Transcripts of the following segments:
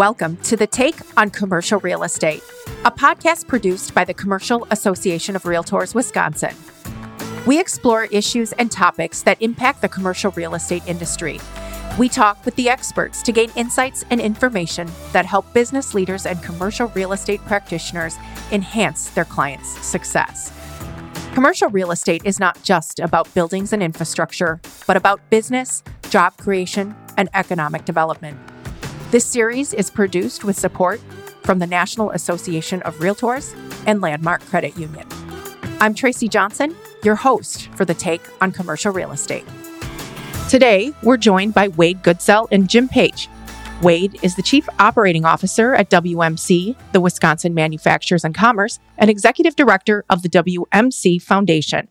Welcome to The Take on Commercial Real Estate, a podcast produced by the Commercial Association of Realtors Wisconsin. We explore issues and topics that impact the commercial real estate industry. We talk with the experts to gain insights and information that help business leaders and commercial real estate practitioners enhance their clients' success. Commercial real estate is not just about buildings and infrastructure, but about business, job creation, and economic development. This series is produced with support from the National Association of Realtors and Landmark Credit Union. I'm Tracy Johnson, your host for the Take on Commercial Real Estate. Today, we're joined by Wade Goodsell and Jim Paetsch. Wade is the Chief Operating Officer at WMC, the Wisconsin Manufacturers and Commerce, and Executive Director of the WMC Foundation,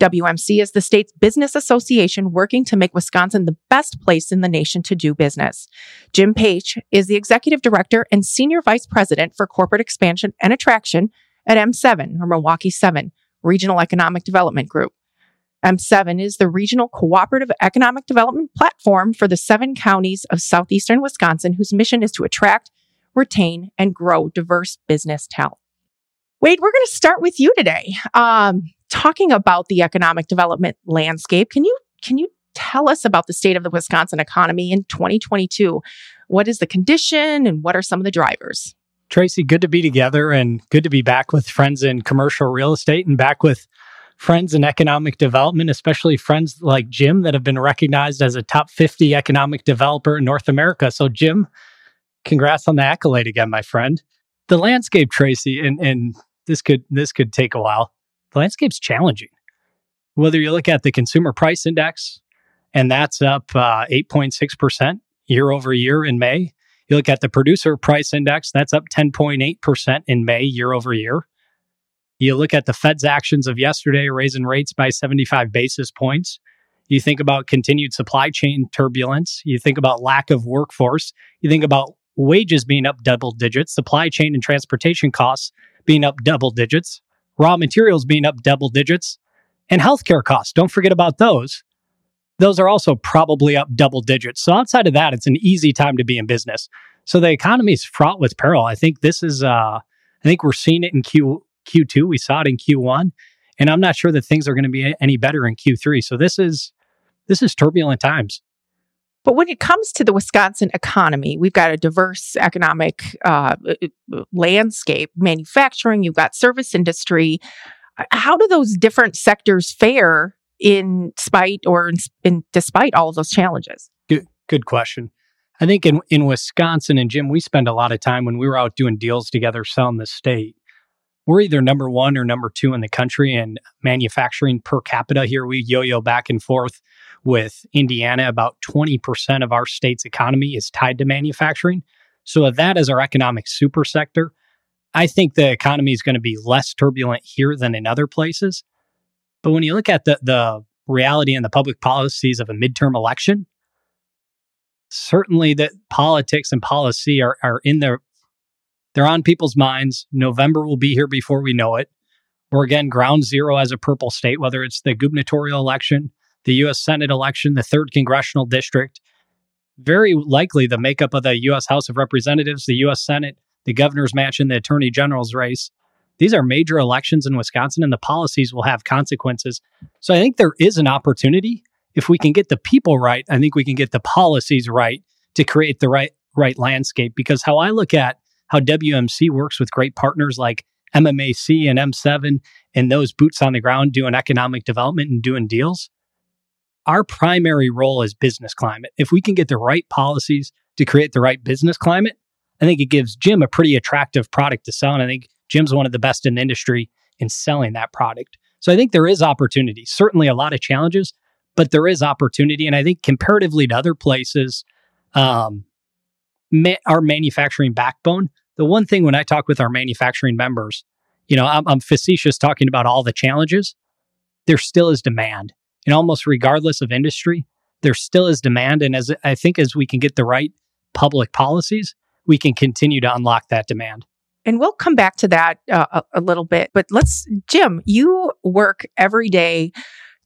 WMC is the state's business association working to make Wisconsin the best place in the nation to do business. Jim Paetsch is the executive director and senior vice president for corporate expansion and attraction at M7 or Milwaukee 7 Regional Economic Development Group. M7 is the regional cooperative economic development platform for the seven counties of southeastern Wisconsin, whose mission is to attract, retain, and grow diverse business talent. Wade, we're going to start with you today. Um, talking about the economic development landscape, can you can you tell us about the state of the Wisconsin economy in 2022? What is the condition and what are some of the drivers? Tracy, good to be together and good to be back with friends in commercial real estate and back with friends in economic development, especially friends like Jim that have been recognized as a top 50 economic developer in North America. So, Jim, congrats on the accolade again, my friend. The landscape, Tracy, and, and this could this could take a while the landscape's challenging. Whether you look at the consumer price index, and that's up uh, 8.6% year over year in May. You look at the producer price index, that's up 10.8% in May year over year. You look at the Fed's actions of yesterday, raising rates by 75 basis points. You think about continued supply chain turbulence. You think about lack of workforce. You think about wages being up double digits, supply chain and transportation costs being up double digits raw materials being up double digits, and healthcare costs. Don't forget about those. Those are also probably up double digits. So outside of that, it's an easy time to be in business. So the economy is fraught with peril. I think this is uh I think we're seeing it in Q Q2. We saw it in Q1. And I'm not sure that things are going to be any better in Q3. So this is this is turbulent times. But when it comes to the Wisconsin economy, we've got a diverse economic uh, uh, landscape, manufacturing, you've got service industry. How do those different sectors fare in spite or in, in despite all of those challenges? Good, good question. I think in, in Wisconsin and Jim, we spend a lot of time when we were out doing deals together selling the state. We're either number one or number two in the country in manufacturing per capita. Here we yo yo back and forth with Indiana, about 20% of our state's economy is tied to manufacturing. So, that is our economic super sector, I think the economy is going to be less turbulent here than in other places. But when you look at the, the reality and the public policies of a midterm election, certainly that politics and policy are, are in there. They're on people's minds. November will be here before we know it. We're again ground zero as a purple state, whether it's the gubernatorial election, the U.S. Senate election, the third congressional district, very likely the makeup of the U.S. House of Representatives, the U.S. Senate, the governor's mansion, the attorney general's race. These are major elections in Wisconsin, and the policies will have consequences. So I think there is an opportunity. If we can get the people right, I think we can get the policies right to create the right right landscape. Because how I look at how WMC works with great partners like MMAC and M7 and those boots on the ground doing economic development and doing deals, our primary role is business climate. If we can get the right policies to create the right business climate, I think it gives Jim a pretty attractive product to sell. And I think Jim's one of the best in the industry in selling that product. So I think there is opportunity, certainly a lot of challenges, but there is opportunity. And I think comparatively to other places, um, ma- our manufacturing backbone, the one thing when I talk with our manufacturing members, you know, I'm, I'm facetious talking about all the challenges. There still is demand and almost regardless of industry, there still is demand. And as I think as we can get the right public policies, we can continue to unlock that demand. And we'll come back to that uh, a, a little bit. But let's, Jim, you work every day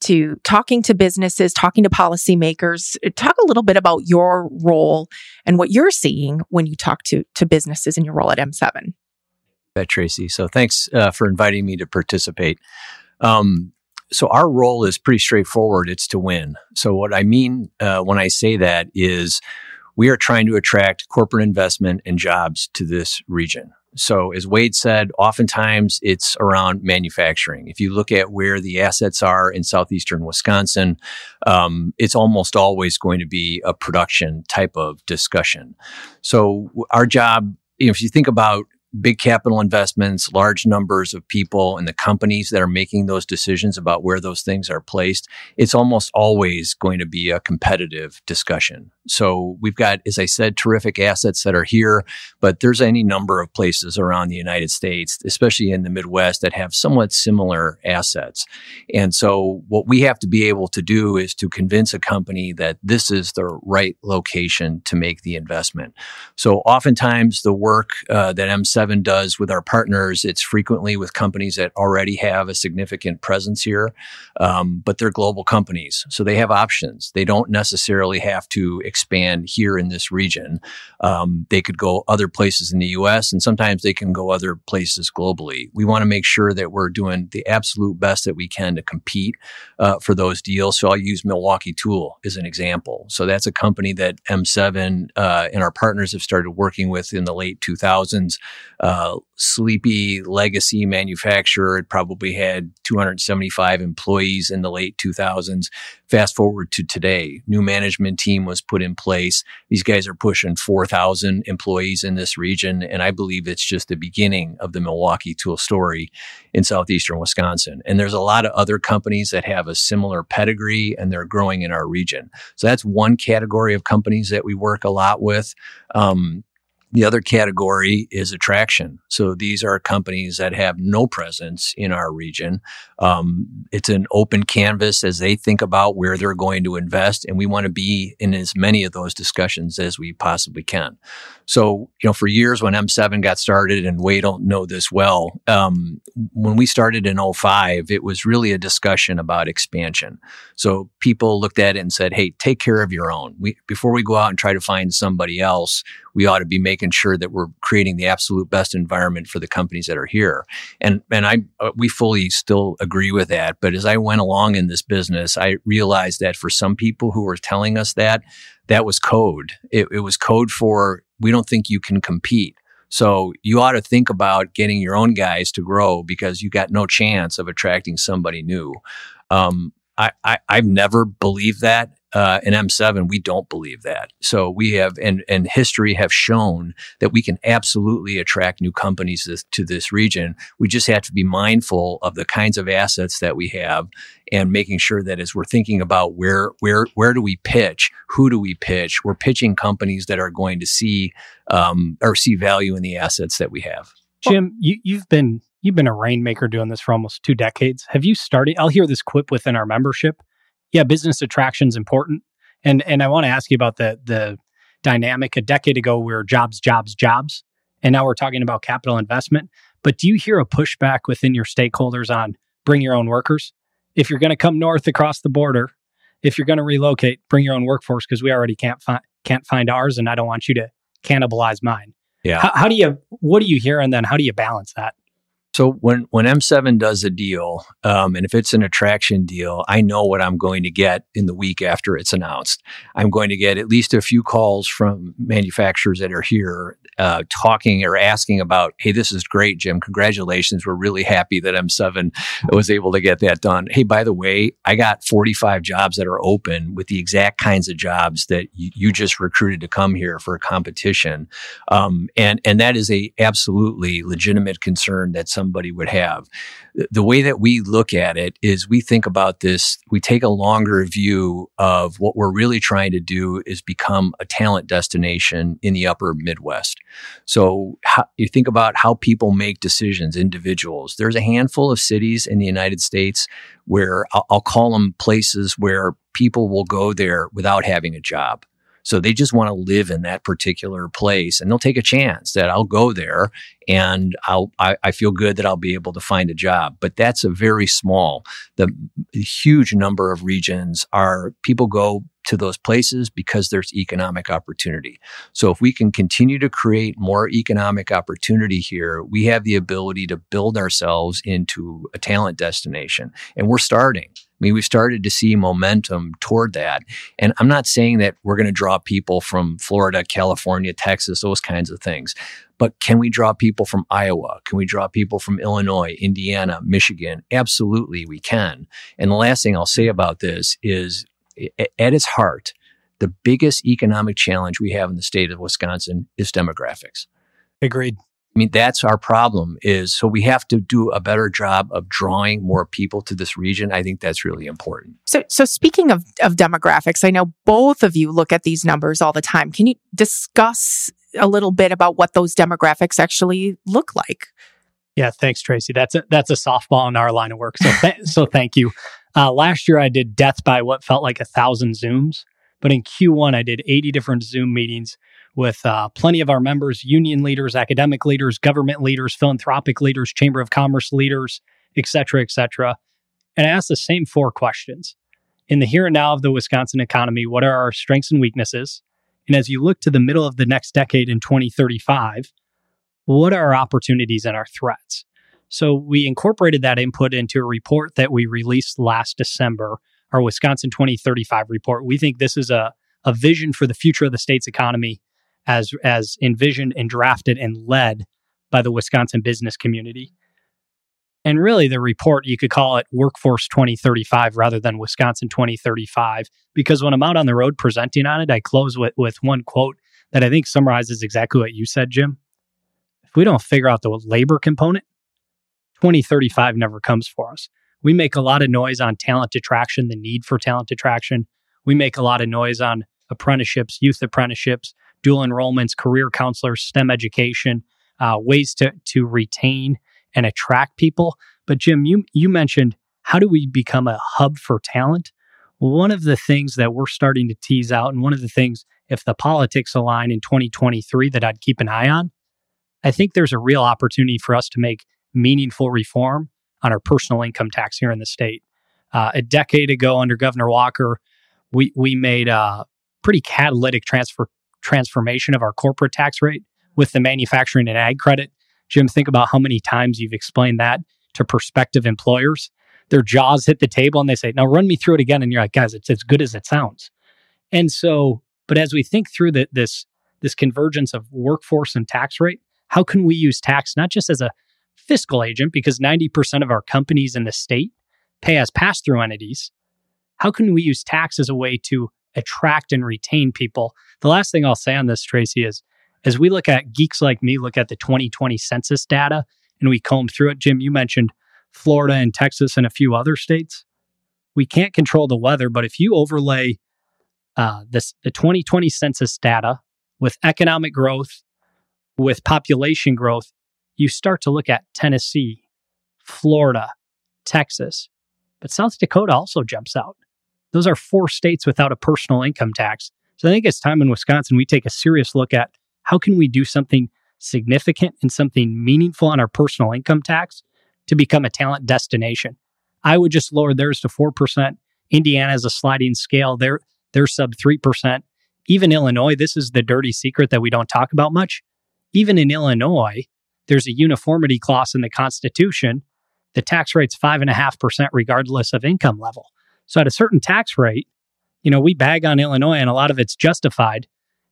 to talking to businesses, talking to policymakers. Talk a little bit about your role and what you're seeing when you talk to, to businesses in your role at M7. Bet, Tracy. So thanks uh, for inviting me to participate. Um, so our role is pretty straightforward. It's to win. So what I mean uh, when I say that is we are trying to attract corporate investment and jobs to this region. So as Wade said, oftentimes it's around manufacturing. If you look at where the assets are in southeastern Wisconsin, um, it's almost always going to be a production type of discussion. So our job, you know, if you think about big capital investments, large numbers of people and the companies that are making those decisions about where those things are placed, it's almost always going to be a competitive discussion. So we've got, as I said, terrific assets that are here, but there's any number of places around the United States, especially in the Midwest, that have somewhat similar assets. And so what we have to be able to do is to convince a company that this is the right location to make the investment. So oftentimes the work uh, that M7 does with our partners, it's frequently with companies that already have a significant presence here, um, but they're global companies. So they have options. They don't necessarily have to expand here in this region. Um, they could go other places in the US and sometimes they can go other places globally. We want to make sure that we're doing the absolute best that we can to compete uh, for those deals. So I'll use Milwaukee Tool as an example. So that's a company that M7 uh, and our partners have started working with in the late 2000s. Uh, sleepy legacy manufacturer. It probably had 275 employees in the late 2000s. Fast forward to today, new management team was put in place. These guys are pushing 4,000 employees in this region. And I believe it's just the beginning of the Milwaukee tool story in southeastern Wisconsin. And there's a lot of other companies that have a similar pedigree and they're growing in our region. So that's one category of companies that we work a lot with. Um, the other category is attraction. So these are companies that have no presence in our region. Um, it's an open canvas as they think about where they're going to invest, and we want to be in as many of those discussions as we possibly can. So, you know, for years when M7 got started, and we don't know this well, um, when we started in 05, it was really a discussion about expansion. So people looked at it and said, "Hey, take care of your own. We, before we go out and try to find somebody else, we ought to be making sure that we're creating the absolute best environment for the companies that are here." And and I uh, we fully still agree with that. But as I went along in this business, I realized that for some people who were telling us that, that was code. It, it was code for we don't think you can compete. So you ought to think about getting your own guys to grow because you got no chance of attracting somebody new. Um, I, I, I've never believed that uh, in M7, we don't believe that. So we have, and, and history have shown that we can absolutely attract new companies this, to this region. We just have to be mindful of the kinds of assets that we have and making sure that as we're thinking about where, where, where do we pitch? Who do we pitch? We're pitching companies that are going to see, um, or see value in the assets that we have. Jim, you, you've been, you've been a rainmaker doing this for almost two decades. Have you started? I'll hear this quip within our membership yeah, business attraction is important. And and I want to ask you about the the dynamic. A decade ago, we were jobs, jobs, jobs, and now we're talking about capital investment. But do you hear a pushback within your stakeholders on bring your own workers? If you're going to come north across the border, if you're going to relocate, bring your own workforce because we already can't find can't find ours, and I don't want you to cannibalize mine. Yeah. How, how do you? What do you hear, and then how do you balance that? So when when M7 does a deal, um, and if it's an attraction deal, I know what I'm going to get in the week after it's announced. I'm going to get at least a few calls from manufacturers that are here uh, talking or asking about, "Hey, this is great, Jim. Congratulations. We're really happy that M7 was able to get that done. Hey, by the way, I got 45 jobs that are open with the exact kinds of jobs that you, you just recruited to come here for a competition, um, and and that is a absolutely legitimate concern that somebody would have. The way that we look at it is we think about this, we take a longer view of what we're really trying to do is become a talent destination in the upper Midwest. So how, you think about how people make decisions, individuals. There's a handful of cities in the United States where I'll, I'll call them places where people will go there without having a job. So they just want to live in that particular place and they'll take a chance that I'll go there and I'll, I, I, feel good that I'll be able to find a job. But that's a very small, the huge number of regions are people go to those places because there's economic opportunity. So if we can continue to create more economic opportunity here, we have the ability to build ourselves into a talent destination. And we're starting. I mean, we've started to see momentum toward that. And I'm not saying that we're going to draw people from Florida, California, Texas, those kinds of things. But can we draw people from Iowa? Can we draw people from Illinois, Indiana, Michigan? Absolutely, we can. And the last thing I'll say about this is at its heart, the biggest economic challenge we have in the state of Wisconsin is demographics. Agreed. I mean, that's our problem is so we have to do a better job of drawing more people to this region. I think that's really important. So, so speaking of, of demographics, I know both of you look at these numbers all the time. Can you discuss a little bit about what those demographics actually look like? Yeah, thanks, Tracy. That's a, that's a softball in our line of work. So, th- so thank you. Uh, last year, I did death by what felt like a thousand Zooms, but in Q1, I did 80 different Zoom meetings with uh, plenty of our members, union leaders, academic leaders, government leaders, philanthropic leaders, chamber of commerce leaders, et cetera, et cetera. And I asked the same four questions. In the here and now of the Wisconsin economy, what are our strengths and weaknesses? And as you look to the middle of the next decade in 2035, what are our opportunities and our threats? So we incorporated that input into a report that we released last December, our Wisconsin 2035 report. We think this is a, a vision for the future of the state's economy as, as envisioned and drafted and led by the Wisconsin business community. And really, the report, you could call it Workforce 2035 rather than Wisconsin 2035, because when I'm out on the road presenting on it, I close with, with one quote that I think summarizes exactly what you said, Jim. If we don't figure out the labor component, 2035 never comes for us. We make a lot of noise on talent attraction, the need for talent attraction. We make a lot of noise on apprenticeships, youth apprenticeships, dual enrollments, career counselors, STEM education, uh, ways to to retain and attract people. But Jim, you you mentioned how do we become a hub for talent? One of the things that we're starting to tease out, and one of the things, if the politics align in 2023, that I'd keep an eye on, I think there's a real opportunity for us to make meaningful reform on our personal income tax here in the state. Uh, a decade ago, under Governor Walker, we we made a pretty catalytic transfer transformation of our corporate tax rate with the manufacturing and ag credit. Jim, think about how many times you've explained that to prospective employers. Their jaws hit the table and they say, "Now run me through it again." And you're like, "Guys, it's as good as it sounds." And so, but as we think through the, this this convergence of workforce and tax rate, how can we use tax not just as a fiscal agent because 90% of our companies in the state pay as pass through entities. How can we use tax as a way to attract and retain people? The last thing I'll say on this, Tracy, is as we look at geeks like me, look at the 2020 census data and we comb through it. Jim, you mentioned Florida and Texas and a few other states. We can't control the weather, but if you overlay uh, this the 2020 census data with economic growth, with population growth, you start to look at Tennessee, Florida, Texas, but South Dakota also jumps out. Those are four states without a personal income tax. So I think it's time in Wisconsin we take a serious look at how can we do something significant and something meaningful on our personal income tax to become a talent destination. I would just lower theirs to 4%. Indiana has a sliding scale. They're, they're sub 3%. Even Illinois, this is the dirty secret that we don't talk about much. Even in Illinois, there's a uniformity clause in the Constitution. The tax rate's five and a half percent regardless of income level. So at a certain tax rate, you know, we bag on Illinois and a lot of it's justified.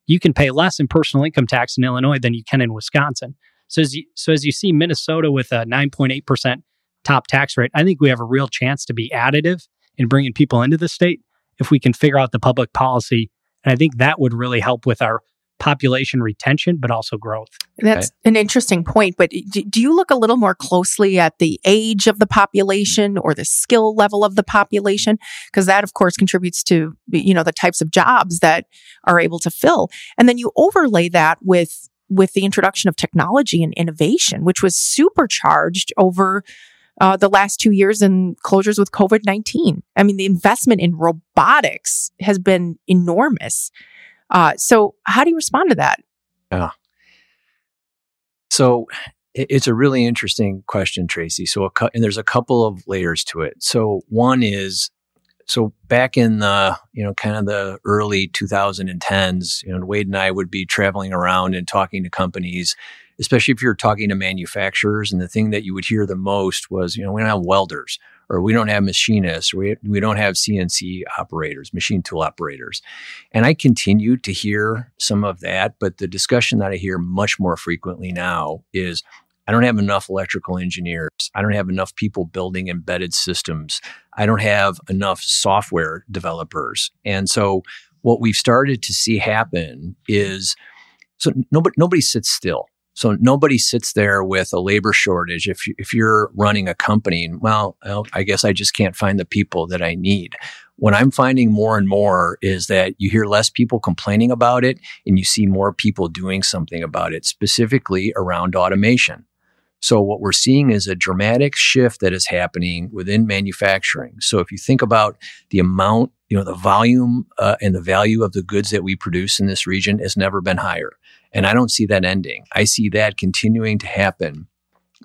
You can pay less in personal income tax in Illinois than you can in Wisconsin. So as you, so as you see Minnesota with a 9.8% top tax rate, I think we have a real chance to be additive in bringing people into the state if we can figure out the public policy. And I think that would really help with our population retention, but also growth. That's okay. an interesting point. But do you look a little more closely at the age of the population or the skill level of the population? Because that, of course, contributes to, you know, the types of jobs that are able to fill. And then you overlay that with, with the introduction of technology and innovation, which was supercharged over uh, the last two years in closures with COVID 19. I mean, the investment in robotics has been enormous. Uh, so, how do you respond to that? Yeah. So, it's a really interesting question, Tracy. So, and there's a couple of layers to it. So, one is so back in the you know kind of the early 2010s you know wade and i would be traveling around and talking to companies especially if you're talking to manufacturers and the thing that you would hear the most was you know we don't have welders or we don't have machinists we, we don't have cnc operators machine tool operators and i continue to hear some of that but the discussion that i hear much more frequently now is I don't have enough electrical engineers. I don't have enough people building embedded systems. I don't have enough software developers. And so what we've started to see happen is so nobody nobody sits still. So nobody sits there with a labor shortage. If if you're running a company, well, I guess I just can't find the people that I need. What I'm finding more and more is that you hear less people complaining about it and you see more people doing something about it, specifically around automation. So what we're seeing is a dramatic shift that is happening within manufacturing. So if you think about the amount, you know, the volume uh, and the value of the goods that we produce in this region has never been higher. And I don't see that ending. I see that continuing to happen.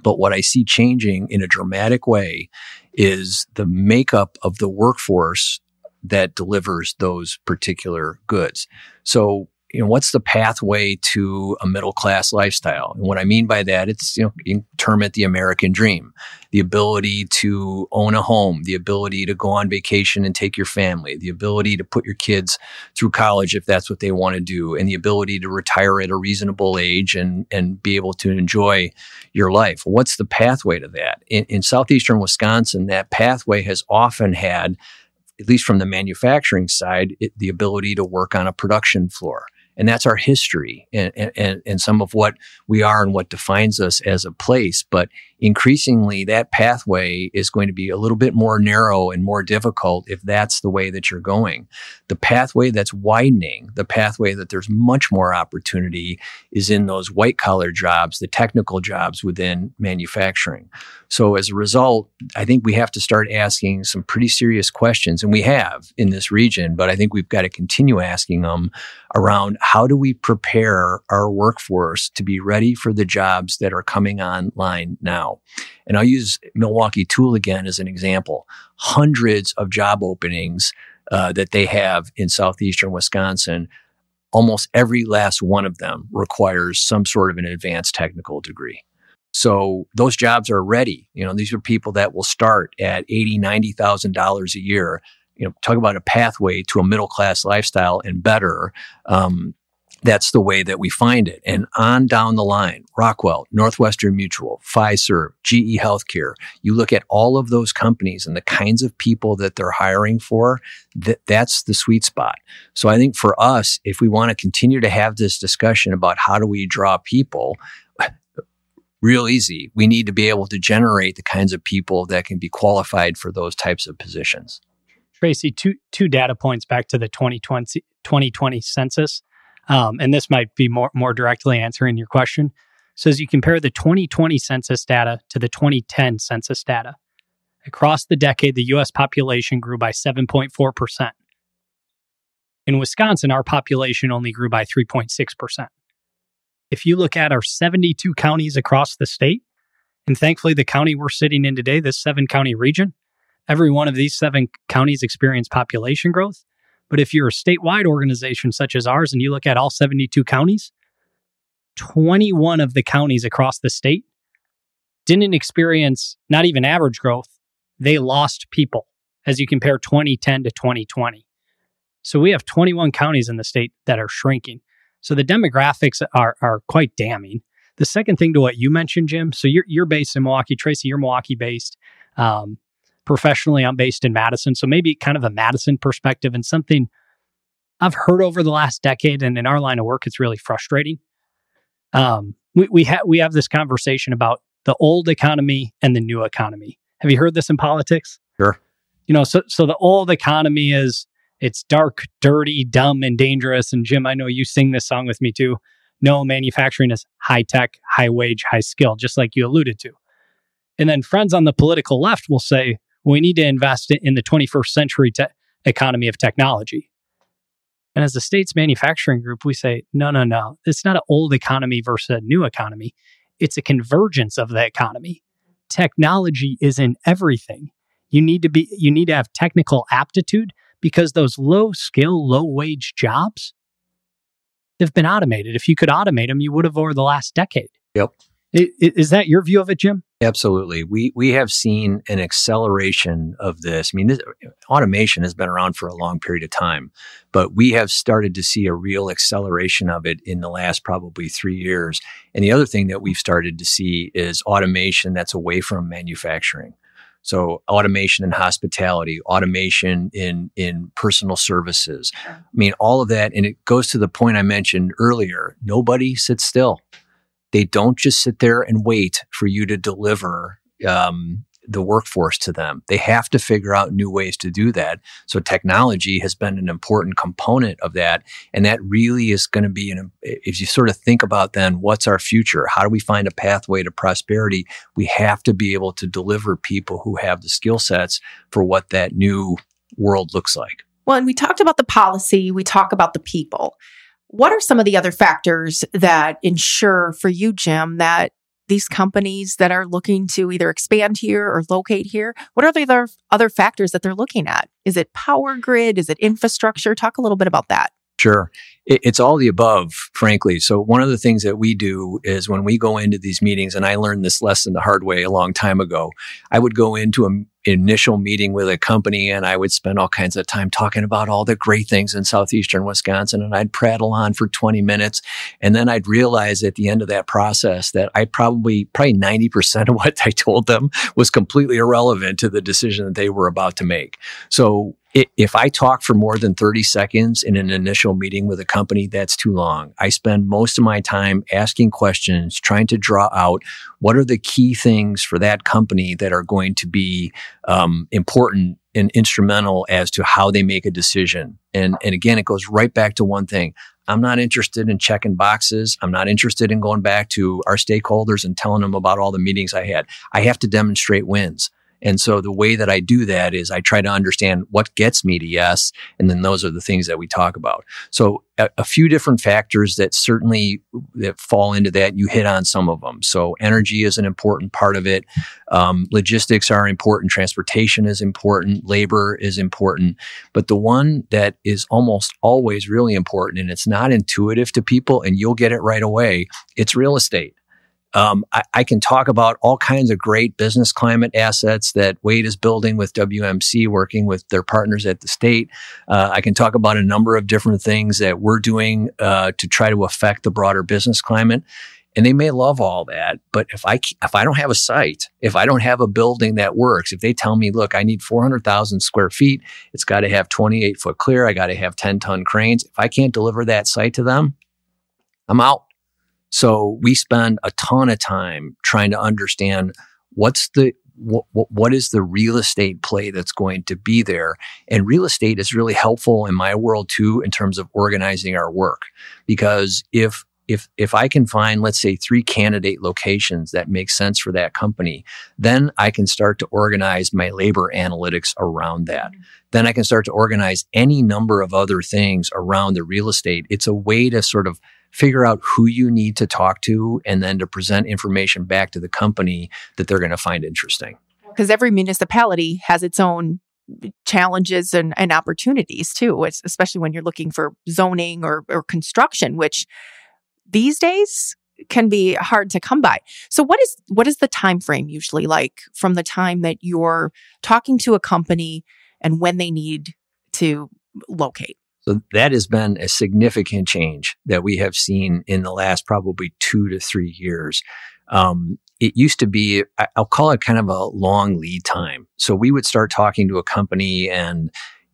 But what I see changing in a dramatic way is the makeup of the workforce that delivers those particular goods. So you know, what's the pathway to a middle class lifestyle? And what I mean by that, it's, you know, you term it the American dream, the ability to own a home, the ability to go on vacation and take your family, the ability to put your kids through college if that's what they want to do, and the ability to retire at a reasonable age and, and be able to enjoy your life. What's the pathway to that? In, in southeastern Wisconsin, that pathway has often had at least from the manufacturing side, it, the ability to work on a production floor and that's our history and, and, and some of what we are and what defines us as a place. But increasingly, that pathway is going to be a little bit more narrow and more difficult if that's the way that you're going. The pathway that's widening, the pathway that there's much more opportunity is in those white collar jobs, the technical jobs within manufacturing. So as a result, I think we have to start asking some pretty serious questions, and we have in this region, but I think we've got to continue asking them around how do we prepare our workforce to be ready for the jobs that are coming online now? And I'll use Milwaukee Tool again as an example. Hundreds of job openings uh, that they have in southeastern Wisconsin. Almost every last one of them requires some sort of an advanced technical degree. So those jobs are ready. You know, these are people that will start at eighty, ninety thousand dollars a year you know, talk about a pathway to a middle class lifestyle and better. Um, that's the way that we find it. And on down the line, Rockwell, Northwestern Mutual, Fiserv, GE Healthcare, you look at all of those companies and the kinds of people that they're hiring for, that, that's the sweet spot. So I think for us, if we want to continue to have this discussion about how do we draw people, real easy. We need to be able to generate the kinds of people that can be qualified for those types of positions. Tracy, two two data points back to the 2020, 2020 census, um, and this might be more more directly answering your question. So as you compare the 2020 census data to the 2010 census data, across the decade, the U.S. population grew by 7.4 percent. In Wisconsin, our population only grew by 3.6 percent. If you look at our 72 counties across the state, and thankfully the county we're sitting in today, this seven county region, Every one of these seven counties experienced population growth. But if you're a statewide organization such as ours and you look at all 72 counties, 21 of the counties across the state didn't experience not even average growth. They lost people as you compare 2010 to 2020. So we have 21 counties in the state that are shrinking. So the demographics are, are quite damning. The second thing to what you mentioned, Jim, so you're, you're based in Milwaukee. Tracy, you're Milwaukee based. Um, professionally, I'm based in Madison. So maybe kind of a Madison perspective and something I've heard over the last decade. And in our line of work, it's really frustrating. Um, we, we, ha- we have this conversation about the old economy and the new economy. Have you heard this in politics? Sure. You know, so, so the old economy is it's dark, dirty, dumb, and dangerous. And Jim, I know you sing this song with me too. No, manufacturing is high tech, high wage, high skill, just like you alluded to. And then friends on the political left will say, we need to invest in the 21st century te- economy of technology. And as the state's manufacturing group, we say, no, no, no. It's not an old economy versus a new economy. It's a convergence of the economy. Technology is in everything. You need to be you need to have technical aptitude because those low skill, low wage jobs they've been automated. If you could automate them, you would have over the last decade. Yep. Is that your view of it, Jim? Absolutely. We we have seen an acceleration of this. I mean, this, automation has been around for a long period of time, but we have started to see a real acceleration of it in the last probably 3 years. And the other thing that we've started to see is automation that's away from manufacturing. So automation in hospitality, automation in in personal services. I mean, all of that, and it goes to the point I mentioned earlier. Nobody sits still. They don't just sit there and wait for you to deliver um, the workforce to them. They have to figure out new ways to do that. So technology has been an important component of that. And that really is going to be an, if you sort of think about then what's our future? How do we find a pathway to prosperity? We have to be able to deliver people who have the skill sets for what that new world looks like. Well, and we talked about the policy, we talk about the people. What are some of the other factors that ensure for you, Jim, that these companies that are looking to either expand here or locate here? What are the other, other factors that they're looking at? Is it power grid? Is it infrastructure? Talk a little bit about that. Sure. It's all the above, frankly. So one of the things that we do is when we go into these meetings, and I learned this lesson the hard way a long time ago, I would go into an initial meeting with a company and I would spend all kinds of time talking about all the great things in southeastern Wisconsin and I'd prattle on for 20 minutes. And then I'd realize at the end of that process that I probably, probably 90% of what I told them was completely irrelevant to the decision that they were about to make. So if I talk for more than 30 seconds in an initial meeting with a company, that's too long. I spend most of my time asking questions, trying to draw out what are the key things for that company that are going to be um, important and instrumental as to how they make a decision. And, and again, it goes right back to one thing. I'm not interested in checking boxes. I'm not interested in going back to our stakeholders and telling them about all the meetings I had. I have to demonstrate wins. And so the way that I do that is I try to understand what gets me to yes. And then those are the things that we talk about. So a, a, few different factors that certainly that fall into that. You hit on some of them. So energy is an important part of it. Um, logistics are important. Transportation is important. Labor is important. But the one that is almost always really important and it's not intuitive to people and you'll get it right away. It's real estate. Um, I, I, can talk about all kinds of great business climate assets that Wade is building with WMC, working with their partners at the state. Uh, I can talk about a number of different things that we're doing uh, to try to affect the broader business climate. And they may love all that, but if I if I don't have a site, if I don't have a building that works, if they tell me, look, I need four hundred thousand square feet, it's got to have twenty eight foot clear, I got to have ten ton cranes. If I can't deliver that site to them, I'm out. So we spend a ton of time trying to understand what's the what, what is the real estate play that's going to be there? And real estate is really helpful in my world too, in terms of organizing our work. Because if if if I can find, let's say, three candidate locations that make sense for that company, then I can start to organize my labor analytics around that. Mm-hmm. Then I can start to organize any number of other things around the real estate. It's a way to sort of figure out who you need to talk to and then to present information back to the company that they're going to find interesting. Because every municipality has its own challenges and, and opportunities too, especially when you're looking for zoning or, or construction, which these days can be hard to come by. So what is what is the time frame usually like from the time that you're talking to a company and when they need to locate? So that has been a significant change that we have seen in the last probably two to three years. Um, it used to be, I'll call it kind of a long lead time. So we would start talking to a company and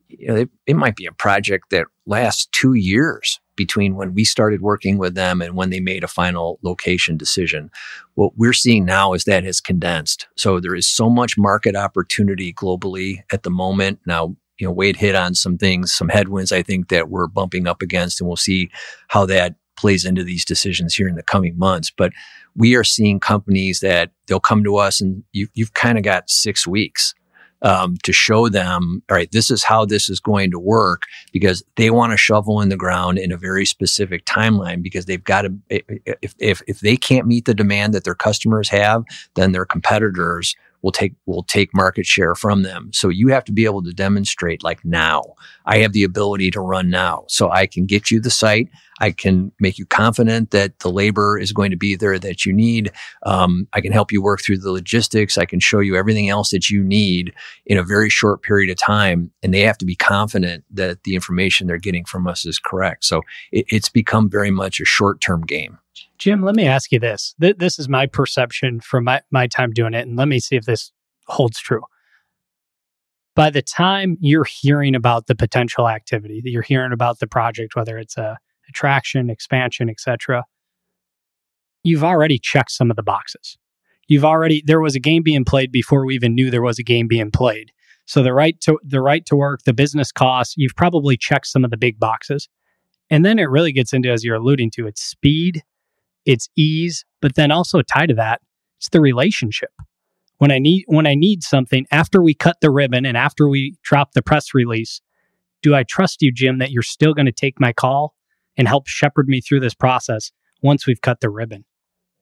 you know, it, it might be a project that lasts two years between when we started working with them and when they made a final location decision. What we're seeing now is that has condensed. So there is so much market opportunity globally at the moment. Now, you know, Wade hit on some things, some headwinds I think that we're bumping up against, and we'll see how that plays into these decisions here in the coming months. But we are seeing companies that they'll come to us and you, you've kind of got six weeks um, to show them, all right, this is how this is going to work because they want to shovel in the ground in a very specific timeline because they've got to, if, if, if they can't meet the demand that their customers have, then their competitors will take will take market share from them. So you have to be able to demonstrate like now. I have the ability to run now. So I can get you the site. I can make you confident that the labor is going to be there that you need. Um, I can help you work through the logistics. I can show you everything else that you need in a very short period of time. And they have to be confident that the information they're getting from us is correct. So it, it's become very much a short term game. Jim, let me ask you this. Th- this is my perception from my, my time doing it, and let me see if this holds true. By the time you're hearing about the potential activity, that you're hearing about the project, whether it's a attraction, expansion, etc., you've already checked some of the boxes. You've already there was a game being played before we even knew there was a game being played. So the right to the right to work, the business costs, you've probably checked some of the big boxes. And then it really gets into, as you're alluding to, it's speed it's ease, but then also tied to that, it's the relationship. When I need when I need something after we cut the ribbon and after we drop the press release, do I trust you, Jim, that you're still going to take my call and help shepherd me through this process once we've cut the ribbon?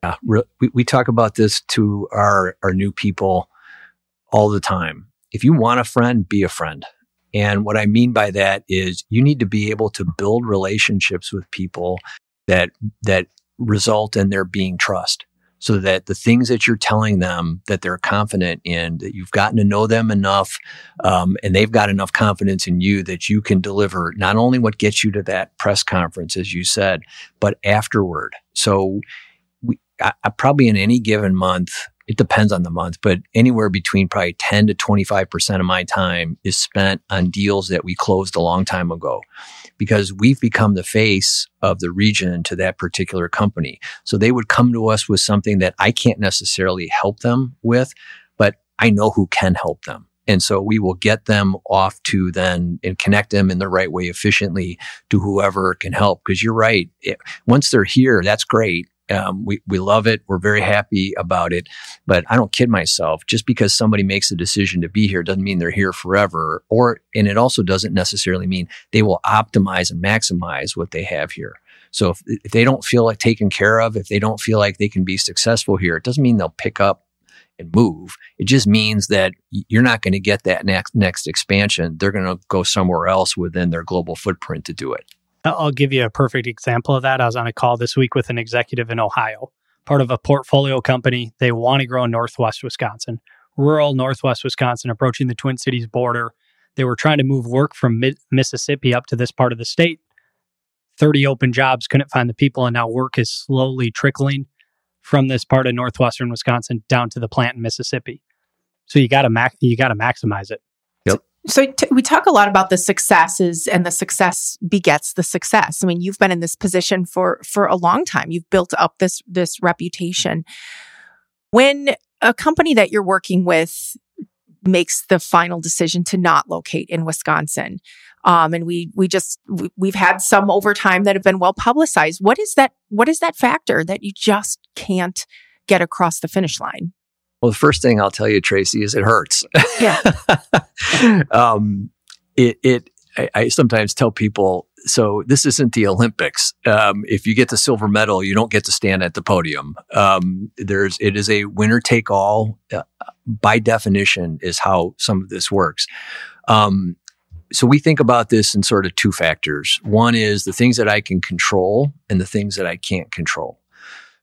Yeah, we, we talk about this to our our new people all the time. If you want a friend, be a friend. And what I mean by that is you need to be able to build relationships with people that that result in there being trust so that the things that you're telling them that they're confident in that you've gotten to know them enough um, and they've got enough confidence in you that you can deliver not only what gets you to that press conference as you said but afterward. So we I, I probably in any given month it depends on the month, but anywhere between probably 10 to 25% of my time is spent on deals that we closed a long time ago because we've become the face of the region to that particular company. So they would come to us with something that I can't necessarily help them with, but I know who can help them. And so we will get them off to then and connect them in the right way efficiently to whoever can help. Because you're right. It, once they're here, that's great. Um, we, we love it. We're very happy about it. But I don't kid myself. Just because somebody makes a decision to be here doesn't mean they're here forever. Or, and it also doesn't necessarily mean they will optimize and maximize what they have here. So if, if they don't feel like taken care of, if they don't feel like they can be successful here, it doesn't mean they'll pick up and move. It just means that you're not going to get that next next expansion. They're going to go somewhere else within their global footprint to do it. Uh, I'll give you a perfect example of that. I was on a call this week with an executive in Ohio, part of a portfolio company. They want to grow in Northwest Wisconsin, rural Northwest Wisconsin, approaching the Twin Cities border. They were trying to move work from mid- Mississippi up to this part of the state. 30 open jobs, couldn't find the people, and now work is slowly trickling from this part of northwestern Wisconsin down to the plant in Mississippi. So you got to mac- you got to maximize it. So t- we talk a lot about the successes and the success begets the success. I mean, you've been in this position for for a long time. You've built up this this reputation. When a company that you're working with makes the final decision to not locate in Wisconsin, um, and we we just we, we've had some over time that have been well publicized. What is that? What is that factor that you just can't get across the finish line? Well, the first thing I'll tell you, Tracy, is it hurts. Yeah. um, it, it, I, I, sometimes tell people, so this isn't the Olympics. Um, if you get the silver medal, you don't get to stand at the podium. Um, there's, it is a winner take all. Uh, by definition, is how some of this works. Um, so we think about this in sort of two factors. One is the things that I can control and the things that I can't control.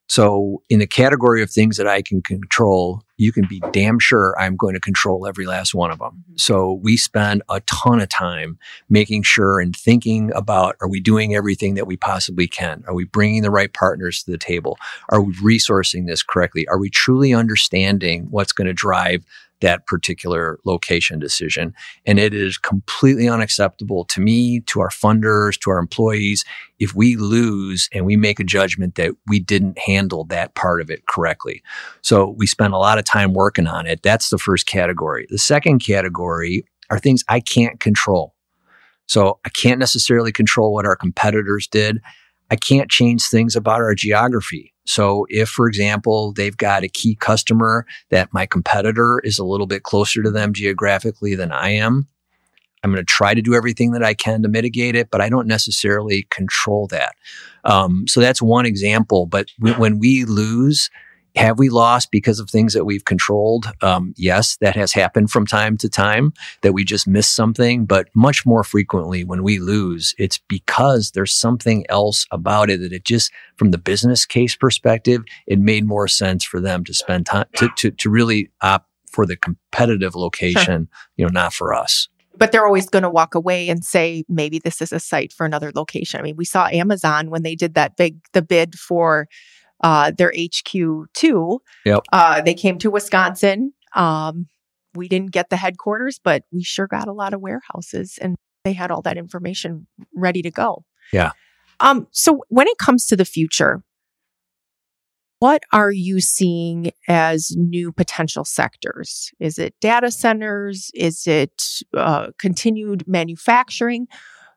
So in the category of things that I can control, you can be damn sure I'm going to control every last one of them. Mm-hmm. So we spend a ton of time making sure and thinking about, are we doing everything that we possibly can? Are we bringing the right partners to the table? Are we resourcing this correctly? Are we truly understanding what's going to drive that particular location decision. And it is completely unacceptable to me, to our funders, to our employees, if we lose and we make a judgment that we didn't handle that part of it correctly. So we spend a lot of time working on it. That's the first category. The second category are things I can't control. So I can't necessarily control what our competitors did. I can't change things about our geography. So if, for example, they've got a key customer that my competitor is a little bit closer to them geographically than I am, I'm going to try to do everything that I can to mitigate it, but I don't necessarily control that. Um, so that's one example. But when we lose, have we lost because of things that we've controlled? Um, yes, that has happened from time to time that we just miss something, but much more frequently when we lose, it's because there's something else about it that it just, from the business case perspective, it made more sense for them to spend time to, to, to really opt for the competitive location, sure. you know, not for us but they're always going to walk away and say maybe this is a site for another location. I mean, we saw Amazon when they did that big the bid for uh, their HQ too. Yep. Uh, they came to Wisconsin. Um, we didn't get the headquarters, but we sure got a lot of warehouses, and they had all that information ready to go. Yeah. Um. So when it comes to the future, what are you seeing as new potential sectors? Is it data centers? Is it uh, continued manufacturing?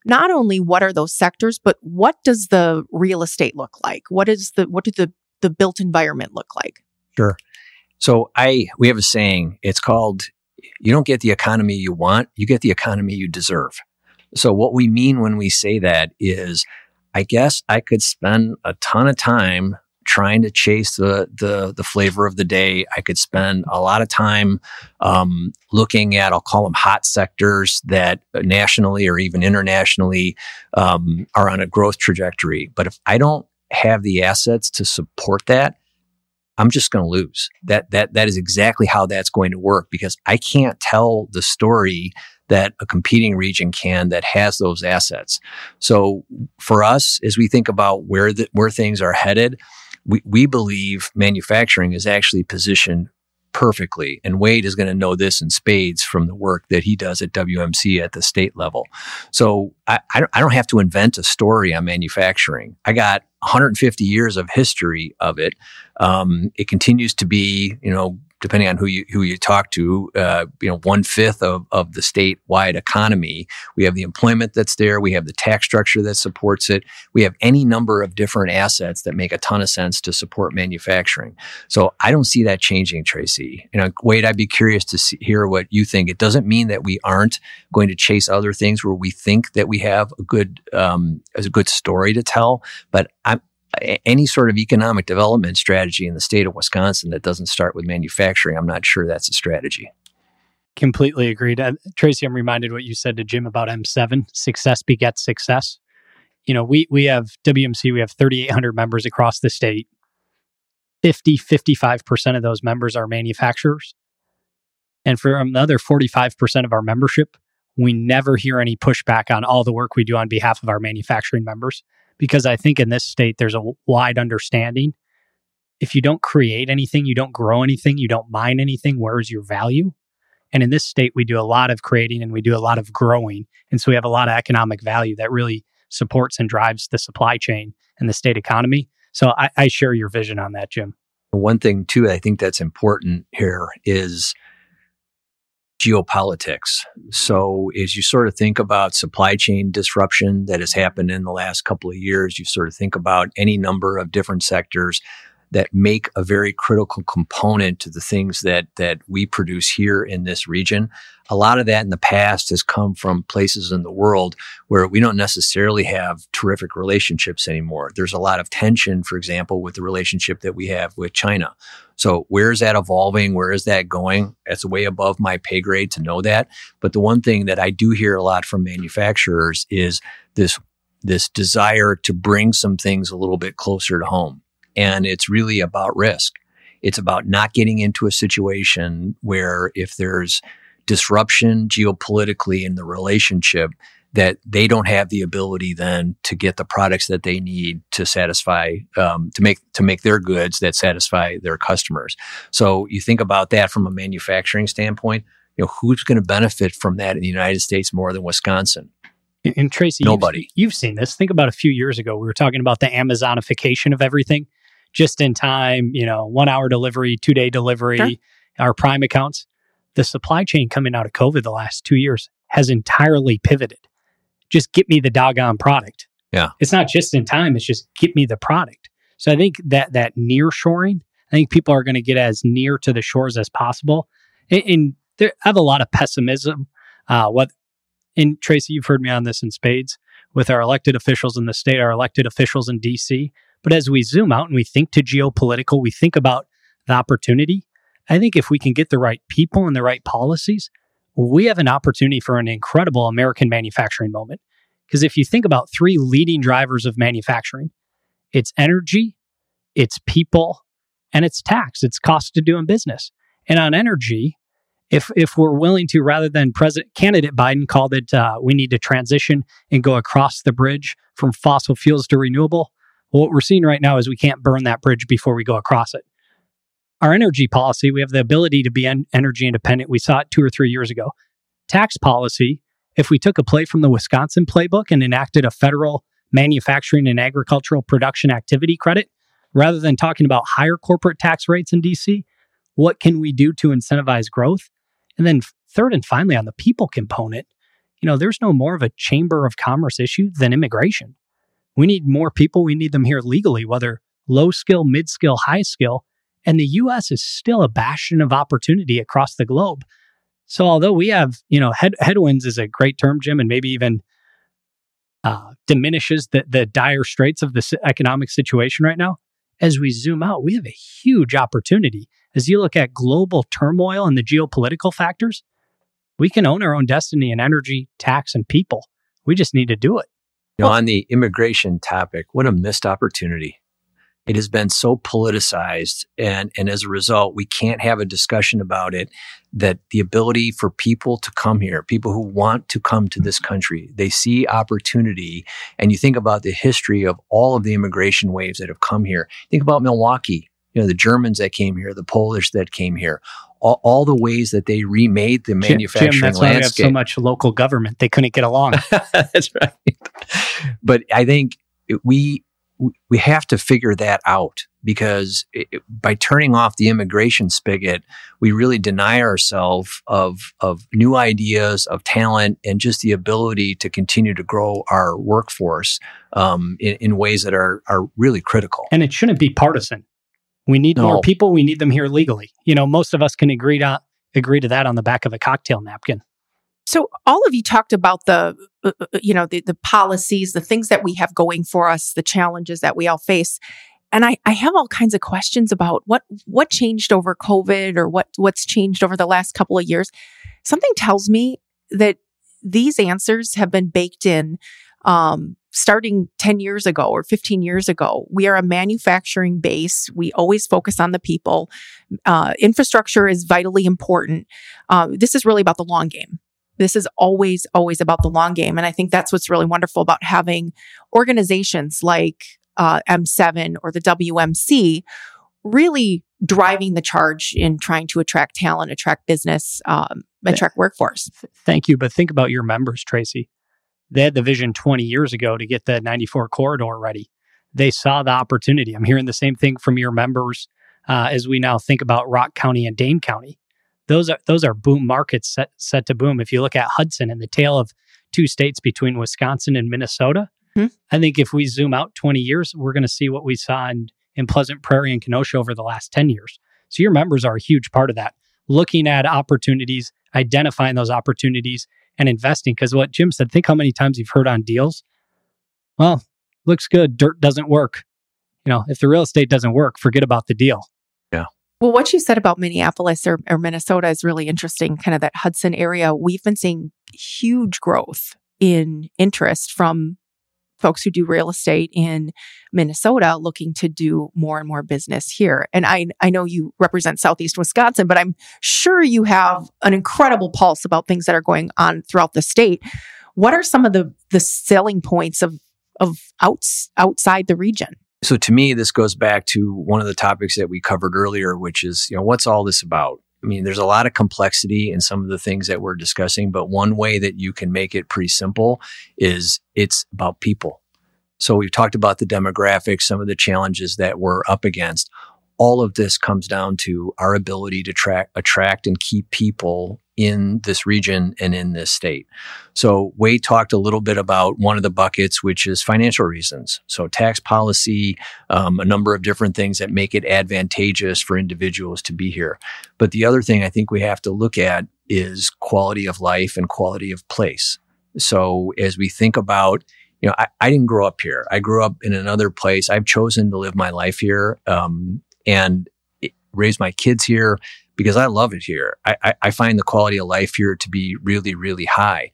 Not only what are those sectors, but what does the real estate look like? What is the what do the the built environment look like? Sure. So I we have a saying. It's called "You don't get the economy you want; you get the economy you deserve." So what we mean when we say that is, I guess I could spend a ton of time trying to chase the the the flavor of the day. I could spend a lot of time um, looking at I'll call them hot sectors that nationally or even internationally um, are on a growth trajectory. But if I don't have the assets to support that, I'm just going to lose. That that that is exactly how that's going to work because I can't tell the story that a competing region can that has those assets. So for us, as we think about where the, where things are headed, we, we believe manufacturing is actually positioned perfectly. And Wade is going to know this in spades from the work that he does at WMC at the state level. So I, I don't have to invent a story on manufacturing. I got 150 years of history of it. Um, it continues to be, you know, depending on who you who you talk to, uh, you know, one fifth of of the statewide economy. We have the employment that's there. We have the tax structure that supports it. We have any number of different assets that make a ton of sense to support manufacturing. So I don't see that changing, Tracy. You know, Wade, I'd be curious to see, hear what you think. It doesn't mean that we aren't going to chase other things where we think that we have a good um, a good story to tell, but I'm any sort of economic development strategy in the state of Wisconsin that doesn't start with manufacturing, I'm not sure that's a strategy. Completely agreed. Uh, Tracy, I'm reminded what you said to Jim about M7 success begets success. You know, we, we have WMC, we have 3,800 members across the state. 50, 55% of those members are manufacturers. And for another 45% of our membership, we never hear any pushback on all the work we do on behalf of our manufacturing members because I think in this state, there's a wide understanding. If you don't create anything, you don't grow anything, you don't mine anything, where's your value? And in this state, we do a lot of creating and we do a lot of growing. And so we have a lot of economic value that really supports and drives the supply chain and the state economy. So I, I share your vision on that, Jim. One thing, too, I think that's important here is geopolitics. So as you sort of think about supply chain disruption that has happened in the last couple of years, you sort of think about any number of different sectors that make a very critical component to the things that that we produce here in this region. A lot of that in the past has come from places in the world where we don't necessarily have terrific relationships anymore. There's a lot of tension, for example, with the relationship that we have with China. So where is that evolving? Where is that going? It's way above my pay grade to know that. But the one thing that I do hear a lot from manufacturers is this this desire to bring some things a little bit closer to home. And it's really about risk. It's about not getting into a situation where if there's disruption geopolitically in the relationship, that they don't have the ability then to get the products that they need to satisfy um, to make to make their goods that satisfy their customers. So you think about that from a manufacturing standpoint. You know who's going to benefit from that in the United States more than Wisconsin? And Tracy, nobody. You've, you've seen this. Think about a few years ago. We were talking about the Amazonification of everything just in time, you know, one hour delivery, two day delivery, sure. our prime accounts. The supply chain coming out of COVID the last two years has entirely pivoted. Just get me the doggone product. Yeah. It's not just in time, it's just get me the product. So I think that that near shoring, I think people are going to get as near to the shores as possible. And, and there, I have a lot of pessimism. Uh, what, and Tracy, you've heard me on this in spades with our elected officials in the state, our elected officials in DC. But as we zoom out and we think to geopolitical, we think about the opportunity. I think if we can get the right people and the right policies, we have an opportunity for an incredible American manufacturing moment. Because if you think about three leading drivers of manufacturing, it's energy, it's people, and it's tax, it's cost of doing business. And on energy, if if we're willing to, rather than President candidate Biden called it, uh, we need to transition and go across the bridge from fossil fuels to renewable. What we're seeing right now is we can't burn that bridge before we go across it. Our energy policy, we have the ability to be en- energy independent. We saw it two or three years ago. Tax policy, if we took a play from the Wisconsin playbook and enacted a federal manufacturing and agricultural production activity credit, rather than talking about higher corporate tax rates in DC, what can we do to incentivize growth? And then third and finally on the people component, you know, there's no more of a chamber of commerce issue than immigration. We need more people. We need them here legally, whether low skill, mid skill, high skill. And the US is still a bastion of opportunity across the globe. So although we have, you know, head, headwinds is a great term, Jim, and maybe even uh, diminishes the, the dire straits of the economic situation right now, as we zoom out, we have a huge opportunity. As you look at global turmoil and the geopolitical factors, we can own our own destiny in energy, tax, and people. We just need to do it. You know, on the immigration topic, what a missed opportunity. It has been so politicized. And, and as a result, we can't have a discussion about it that the ability for people to come here, people who want to come to this country, they see opportunity. And you think about the history of all of the immigration waves that have come here. Think about Milwaukee, you know, the Germans that came here, the Polish that came here. All, all, the ways that they remade the manufacturing Jim, that's landscape. Why we have so much local government; they couldn't get along. that's right. But I think we we have to figure that out because it, by turning off the immigration spigot, we really deny ourselves of, of new ideas, of talent, and just the ability to continue to grow our workforce um, in, in, ways that are, are really critical. And it shouldn't be partisan. We need no. more people. We need them here legally. You know, most of us can agree to agree to that on the back of a cocktail napkin. So all of you talked about the, uh, uh, you know, the, the policies, the things that we have going for us, the challenges that we all face. And I, I have all kinds of questions about what, what changed over COVID or what, what's changed over the last couple of years. Something tells me that these answers have been baked in, um, starting 10 years ago or 15 years ago. We are a manufacturing base. We always focus on the people. Uh, infrastructure is vitally important. Uh, this is really about the long game. This is always, always about the long game. And I think that's what's really wonderful about having organizations like uh, M7 or the WMC really driving the charge in trying to attract talent, attract business, um, attract workforce. Thank you. But think about your members, Tracy. They had the vision 20 years ago to get the 94 corridor ready. They saw the opportunity. I'm hearing the same thing from your members uh, as we now think about Rock County and Dane County those are those are boom markets set set to boom. If you look at Hudson and the tale of two states between Wisconsin and Minnesota, hmm. I think if we zoom out 20 years, we're going to see what we saw in, in Pleasant Prairie and Kenosha over the last 10 years. So your members are a huge part of that. Looking at opportunities, identifying those opportunities, and investing. Because what Jim said, think how many times you've heard on deals. Well, looks good. Dirt doesn't work. You know, if the real estate doesn't work, forget about the deal. Yeah. Well, what you said about Minneapolis or, or, Minnesota is really interesting. Kind of that Hudson area, we've been seeing huge growth in interest from folks who do real estate in Minnesota looking to do more and more business here. And I, I know you represent Southeast Wisconsin, but I'm sure you have an incredible pulse about things that are going on throughout the state. What are some of the, the selling points of, of outs, outside the region? So to me, this goes back to one of the topics that we covered earlier, which is, you know, what's all this about? I mean, there's a lot of complexity in some of the things that we're discussing, but one way that you can make it pretty simple is it's about people. So we've talked about the demographics, some of the challenges that we're up against. All of this comes down to our ability to track, attract and keep people in this region and in this state. So Wade talked a little bit about one of the buckets, which is financial reasons. So tax policy, um, a number of different things that make it advantageous for individuals to be here. But the other thing I think we have to look at is quality of life and quality of place. So as we think about you know, I, I didn't grow up here. I grew up in another place. I've chosen to live my life here um, and raise my kids here because I love it here. I, I, I find the quality of life here to be really, really high.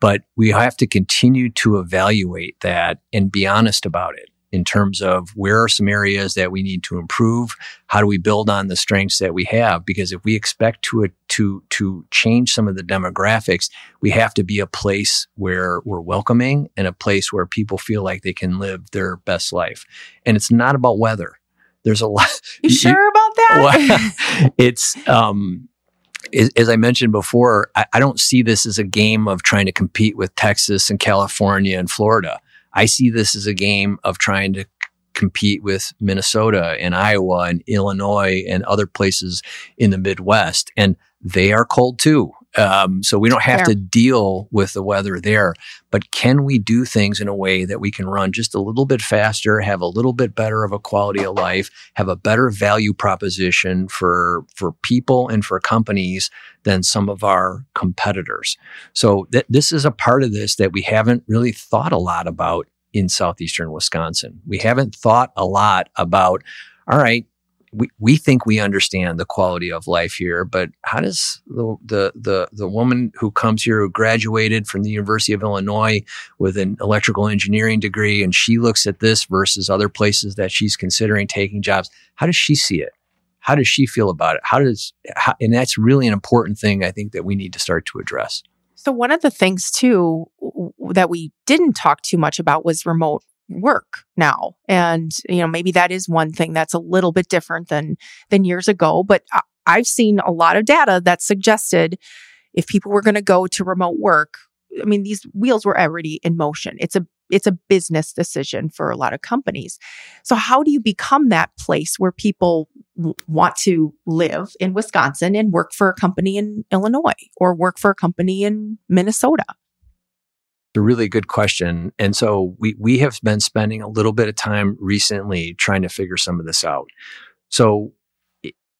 But we have to continue to evaluate that and be honest about it in terms of where are some areas that we need to improve how do we build on the strengths that we have because if we expect to uh, to to change some of the demographics we have to be a place where we're welcoming and a place where people feel like they can live their best life and it's not about weather there's a lot. You, you sure about? Well, it's um, as I mentioned before, I, I, don't see this as a game of trying to compete with Texas and California and Florida. I see this as a game of trying to compete with Minnesota and Iowa and Illinois and other places in the Midwest. And they are cold too. Um, so we don't have Fair. to deal with the weather there. But can we do things in a way that we can run just a little bit faster, have a little bit better of a quality of life, have a better value proposition for for people and for companies than some of our competitors? So th- this is a part of this that we haven't really thought a lot about in southeastern Wisconsin. We haven't thought a lot about. All right, we, we think we understand the quality of life here, but how does the, the, the, the woman who comes here who graduated from the University of Illinois with an electrical engineering degree and she looks at this versus other places that she's considering taking jobs, how does she see it? How does she feel about it? How does, how, and that's really an important thing I think that we need to start to address. So one of the things too that we didn't talk too much about was remote work now. And, you know, maybe that is one thing that's a little bit different than, than years ago. But I've seen a lot of data that suggested if people were going to go to remote work, I mean, these wheels were already in motion. It's a, it's a business decision for a lot of companies. So how do you become that place where people w- want to live in Wisconsin and work for a company in Illinois or work for a company in Minnesota? A really good question. And so we, we have been spending a little bit of time recently trying to figure some of this out. So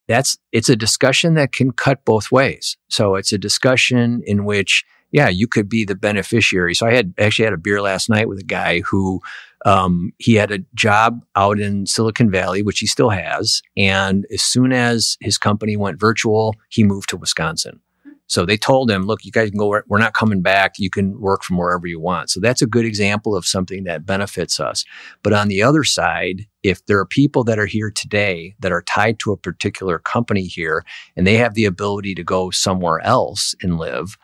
that's, it's a discussion that can cut both ways. So it's a discussion in which, yeah, you could be the beneficiary. So I had actually had a beer last night with a guy who, um, he had a job out in Silicon Valley, which he still has. And as soon as his company went virtual, he moved to Wisconsin. So they told him, look, you guys can go, we're not coming back. You can work from wherever you want. So that's a good example of something that benefits us. But on the other side, if there are people that are here today that are tied to a particular company here and they have the ability to go somewhere else and live,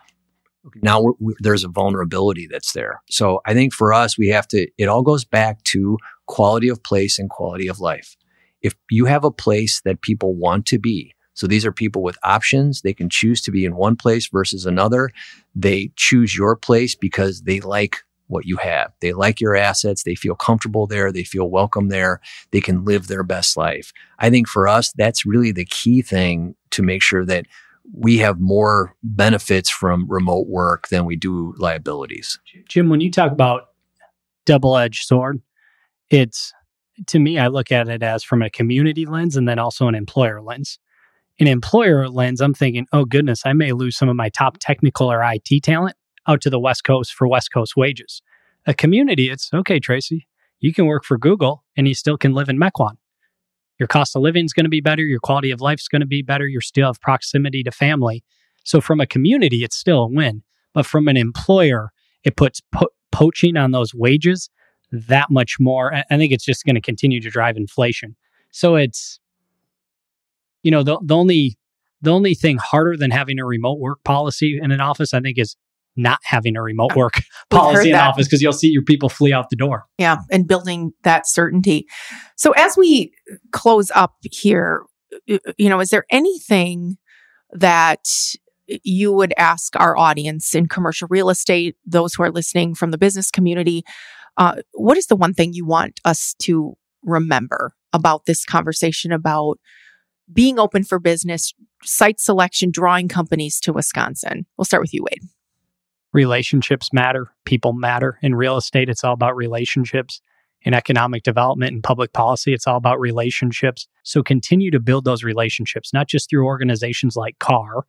now we're, we're, there's a vulnerability that's there. So I think for us, we have to, it all goes back to quality of place and quality of life. If you have a place that people want to be, so these are people with options. They can choose to be in one place versus another. They choose your place because they like what you have. They like your assets. They feel comfortable there. They feel welcome there. They can live their best life. I think for us, that's really the key thing to make sure that we have more benefits from remote work than we do liabilities. Jim, when you talk about double edged sword, it's to me, I look at it as from a community lens and then also an employer lens an employer lens, I'm thinking, oh goodness, I may lose some of my top technical or IT talent out to the West Coast for West Coast wages. A community, it's okay, Tracy, you can work for Google and you still can live in Mequon. Your cost of living is going to be better. Your quality of life is going to be better. You still have proximity to family. So from a community, it's still a win. But from an employer, it puts po- poaching on those wages that much more. I think it's just going to continue to drive inflation. So it's you know, the, the only the only thing harder than having a remote work policy in an office, I think, is not having a remote work policy in the office because you'll see your people flee out the door. Yeah, and building that certainty. So as we close up here, you know, is there anything that you would ask our audience in commercial real estate, those who are listening from the business community, uh, what is the one thing you want us to remember about this conversation about being open for business, site selection, drawing companies to Wisconsin? We'll start with you, Wade. Relationships matter, people matter. In real estate, it's all about relationships. In economic development and public policy, it's all about relationships. So continue to build those relationships, not just through organizations like CAR,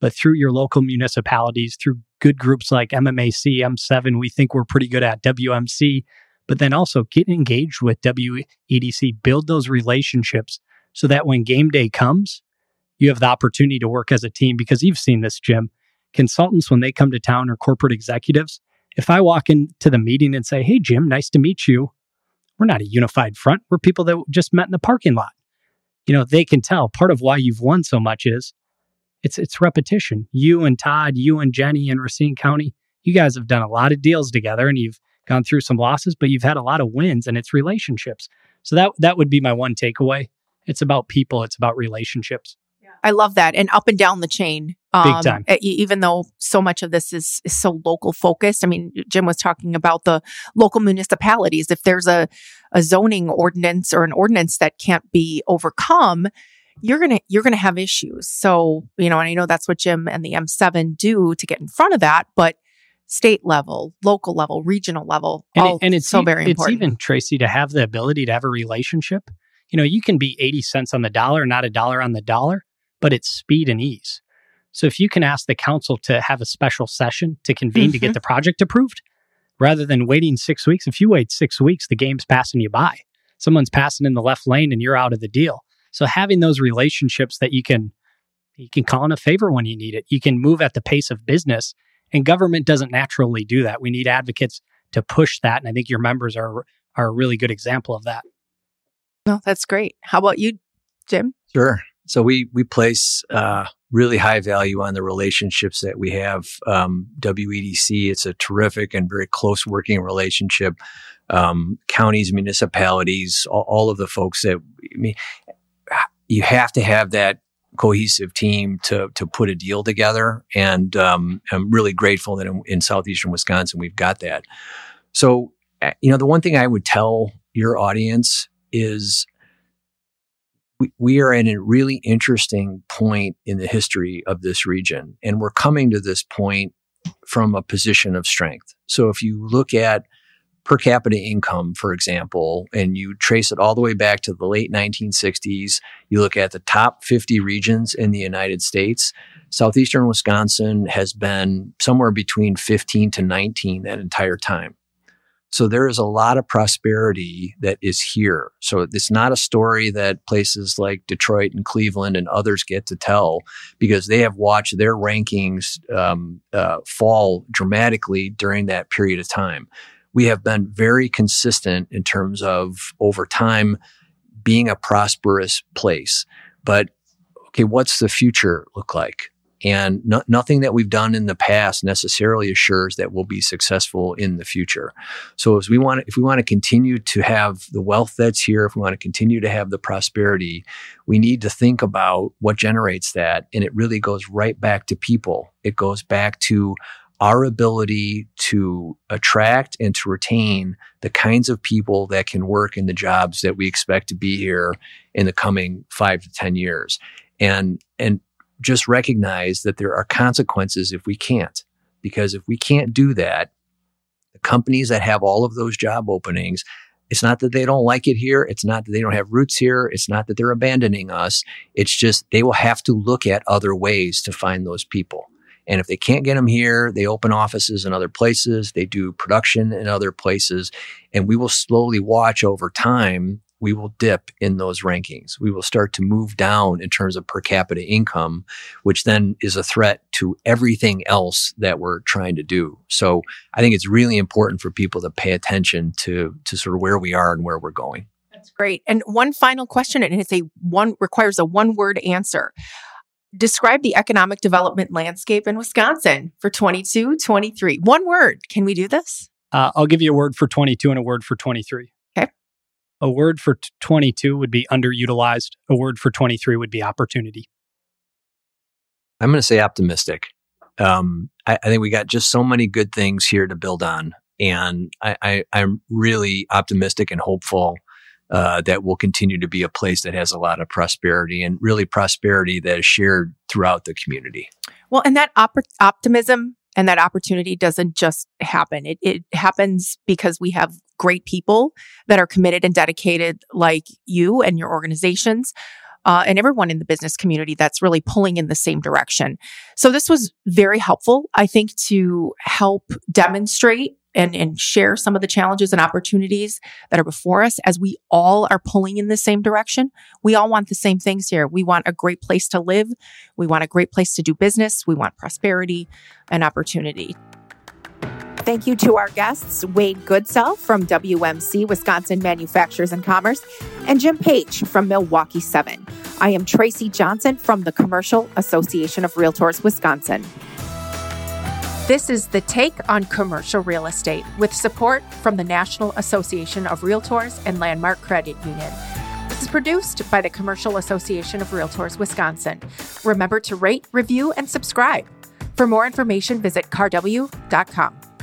but through your local municipalities, through good groups like MMAC, M7, we think we're pretty good at WMC, but then also get engaged with WEDC, build those relationships so that when game day comes, you have the opportunity to work as a team because you've seen this, Jim. Consultants, when they come to town or corporate executives, if I walk into the meeting and say, Hey, Jim, nice to meet you, we're not a unified front. We're people that just met in the parking lot. You know, they can tell part of why you've won so much is it's it's repetition. You and Todd, you and Jenny in Racine County, you guys have done a lot of deals together and you've gone through some losses, but you've had a lot of wins and it's relationships. So that that would be my one takeaway. It's about people, it's about relationships. I love that. And up and down the chain. Um, Big time. Even though so much of this is, is so local focused. I mean, Jim was talking about the local municipalities. If there's a, a zoning ordinance or an ordinance that can't be overcome, you're going to you're going to have issues. So, you know, and I know that's what Jim and the M7 do to get in front of that, but state level, local level, regional level, and, it, and it's so very important. It's even Tracy to have the ability to have a relationship. You know, you can be 80 cents on the dollar, not a dollar on the dollar, but it's speed and ease. So if you can ask the council to have a special session to convene mm-hmm. to get mm-hmm. the project approved, rather than waiting six weeks, if you wait six weeks, the game's passing you by. Someone's passing in the left lane and you're out of the deal. So having those relationships that you can you can call in a favor when you need it. You can move at the pace of business and government doesn't naturally do that. We need advocates to push that and I think your members are are a really good example of that. No, that's great. How about you, Jim? Sure. So we we place uh, really high value on the relationships that we have. Um, WEDC, it's a terrific and very close working relationship. Um, counties, municipalities, all, all, of the folks that I mean, you have to have that cohesive team to to put a deal together. And um, I'm really grateful that in, in, southeastern Wisconsin we've got that. So, uh, you know, the one thing I would tell your audience is we, we are at a really interesting point in the history of this region, and we're coming to this point from a position of strength. So, if you look at per capita income, for example, and you trace it all the way back to the late 1960s, you look at the top 50 regions in the United States, southeastern Wisconsin has been somewhere between 15 to 19 that entire time. So there is a lot of prosperity that is here. So it's not a story that places like Detroit and Cleveland and others get to tell because they have watched their rankings um, uh, fall dramatically during that period of time we have been very consistent in terms of over time being a prosperous place. But okay, what's the future look like? And no, nothing that we've done in the past necessarily assures that we'll be successful in the future. So, as we want, if we want to continue to have the wealth that's here, if we want to continue to have the prosperity, we need to think about what generates that. And it really goes right back to people. It goes back to our ability to attract and to retain the kinds of people that can work in the jobs that we expect to be here in the coming five to 10 years. And, and just recognize that there are consequences if we can't. Because if we can't do that, the companies that have all of those job openings, it's not that they don't like it here. It's not that they don't have roots here. It's not that they're abandoning us. It's just they will have to look at other ways to find those people. And if they can't get them here, they open offices in other places. They do production in other places. And we will slowly watch over time. We will dip in those rankings. We will start to move down in terms of per capita income, which then is a threat to everything else that we're trying to do. So I think it's really important for people to pay attention to, to sort of where we are and where we're going. That's great. And one final question, and it's a one requires a one word answer describe the economic development landscape in Wisconsin for 22, 23. One word. Can we do this? Uh, I'll give you a word for 22 and a word for 23. Okay. A word for t- 22 would be underutilized. A word for 23 would be opportunity. I'm going to say optimistic. Um, I, I, think we got just so many good things here to build on. And I, I, I'm really optimistic and hopeful uh, that will continue to be a place that has a lot of prosperity and really prosperity that is shared throughout the community. Well, and that op- optimism and that opportunity doesn't just happen. It, it happens because we have great people that are committed and dedicated, like you and your organizations. Uh, and everyone in the business community that's really pulling in the same direction. So this was very helpful, I think, to help demonstrate and, and share some of the challenges and opportunities that are before us as we all are pulling in the same direction. We all want the same things here. We want a great place to live. We want a great place to do business. We want prosperity and opportunity. Thank you to our guests, Wade Goodsell from WMC, Wisconsin Manufacturers and Commerce, and Jim Paetsch from Milwaukee 7. I am Tracy Johnson from the Commercial Association of Realtors, Wisconsin. This is the take on commercial real estate with support from the National Association of Realtors and Landmark Credit Union. This is produced by the Commercial Association of Realtors Wisconsin. Remember to rate, review, and subscribe. For more information, visit carw.com.